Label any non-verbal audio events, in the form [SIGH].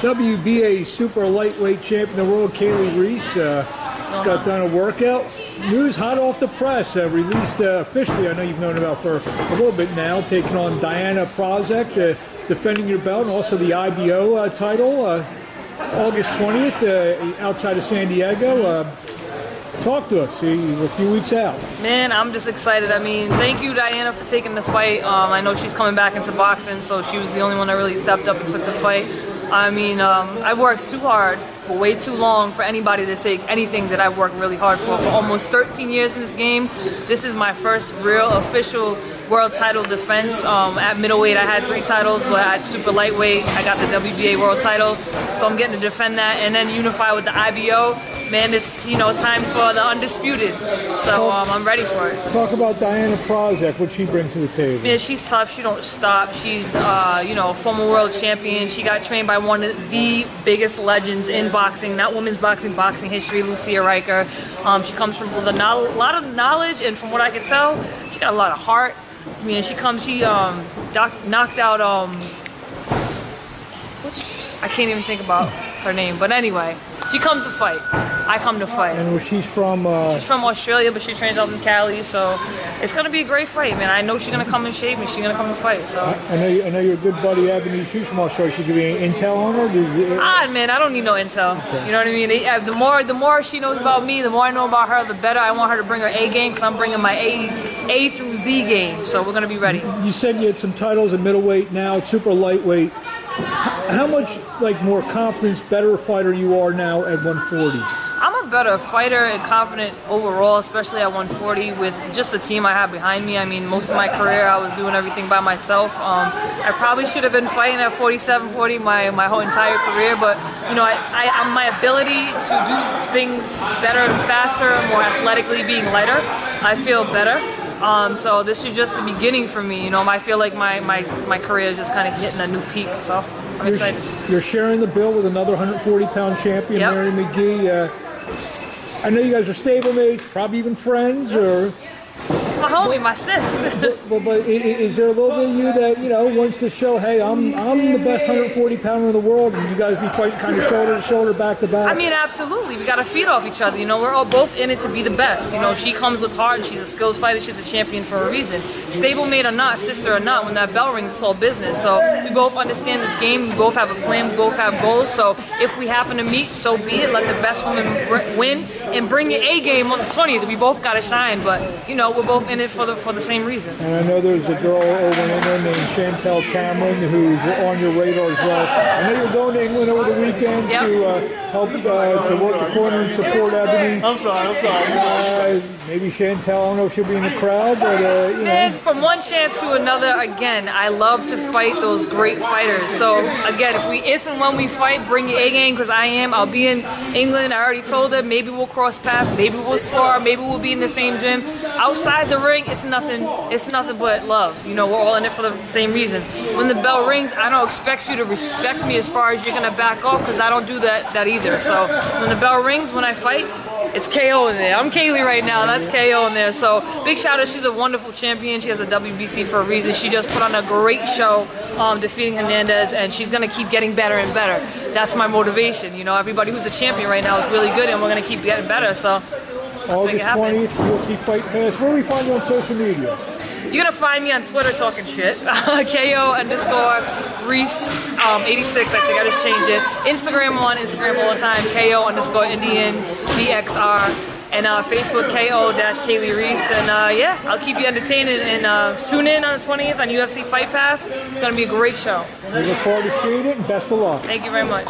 WBA super lightweight champion of the world, Kali Reis, uh, got done a workout. News hot off the press, uh, released uh, officially. I know you've known about for a little bit now, taking on Diana Prazak, uh, defending your belt, and also the IBO uh, title. Uh, August 20th, uh, outside of San Diego. Talk to us. See, a few weeks out. Man, I'm just excited. I mean, thank you, Diana, for taking the fight. Um, I know she's coming back into boxing, so she was the only one that really stepped up and took the fight. I mean, um, I've worked too hard for way too long for anybody to take anything that I've worked really hard for. For almost 13 years in this game, this is my first real official world title defense. Um, at middleweight, I had three titles, but at super lightweight, I got the WBA world title. So I'm getting to defend that and then unify with the IBO. Man, it's you know time for the undisputed. So um, I'm ready for it. Talk about Diana Prazak, what she brings to the table. Man, she's tough. She don't stop. She's uh, you know a former world champion. She got trained by one of the biggest legends in boxing, not women's boxing, boxing history, Lucia Rijker. Um, she comes from a lot of knowledge, and from what I can tell, she got a lot of heart. I mean, she comes, she um, doc, knocked out, um, I can't even think about her name, but anyway, she comes to fight. I come to fight. And she's from? Uh... She's from Australia, but she trains out in Cali, so it's gonna be a great fight, man. I know she's gonna come in shape and she's gonna come to fight. So I, I know, you, I know your good buddy Ebony. She's from Australia. She give you intel on her. You, ah, man, I don't need no intel. Okay. You know what I mean? Uh, the more, the more she knows about me, the more I know about her, the better. I want her to bring her A game because I'm bringing my A, A through Z game. So we're gonna be ready. You said you had some titles in middleweight, now super lightweight. How much like more confidence, better fighter you are now at 140? I'm a better fighter and confident overall, especially at 140 with just the team I have behind me. I mean, most of my career I was doing everything by myself. Um, I probably should have been fighting at 47, 40 my, my whole entire career, but you know, I, I, my ability to do things better and faster, more athletically, being lighter, I feel better. Um, so this is just the beginning for me. You know, I feel like my, my, my career is just kind of hitting a new peak. So I'm you're, excited. You're sharing the bill with another 140 pound champion, yep. Mary McGee. Uh, I know you guys are stablemates, probably even friends, or my homie, my sis. but, but, but, is there a little bit of you that you know wants to show, hey, I'm I'm the best 140 pounder in the world, and you guys be fighting kind of shoulder to shoulder, back to back? I mean, absolutely. We got to feed off each other. You know, we're all both in it to be the best. You know, she comes with heart, and she's a skilled fighter. She's a champion for a reason. Stablemate or not, sister or not, when that bell rings, it's all business. So we both understand this game. We both have a plan. We both have goals. So if we happen to meet, so be it. Let the best woman win and bring your A game on the 20th. We both got to shine. But you know, we're both in it for the for the same reasons. And I know there's a girl over in England named Chantelle Cameron who's on your radar as well. I know you're going to England over the weekend yep. to uh, help uh, to work the corner and support Ebony. I'm sorry, I'm sorry. Uh, maybe Chantelle, I don't know if she'll be in the crowd, but uh, you Man, from one champ to another, again, I love to fight those great fighters. So again, if we, if and when we fight, bring your A game because I am. I'll be in England. I already told her. Maybe we'll cross paths. Maybe we'll spar. Maybe we'll be in the same gym. Outside the ring, it's nothing. It's nothing but love. You know, we're all in it for the same reasons. When the bell rings, I don't expect you to respect me as far as you're gonna back off because I don't do that that either. So when the bell rings, when I fight, it's KO in there. I'm Kali right now. That's KO in there. So big shout out. She's a wonderful champion. She has a WBC for a reason. She just put on a great show, um, defeating Hernandez, and she's gonna keep getting better and better. That's my motivation. You know, everybody who's a champion right now is really good, and we're gonna keep getting better. So. August 20th, UFC Fight Pass. Where do we find you on social media? You're gonna find me on Twitter talking shit. [LAUGHS] KO underscore Reis um, 86. I think I just changed it. Instagram on Instagram all the time. KO underscore Indian DXR. And uh, Facebook KO dash Kali Reis. And uh, yeah, I'll keep you entertained and uh, tune in on the 20th on UFC Fight Pass. It's gonna be a great show. We look forward to seeing it and best of luck. Thank you very much.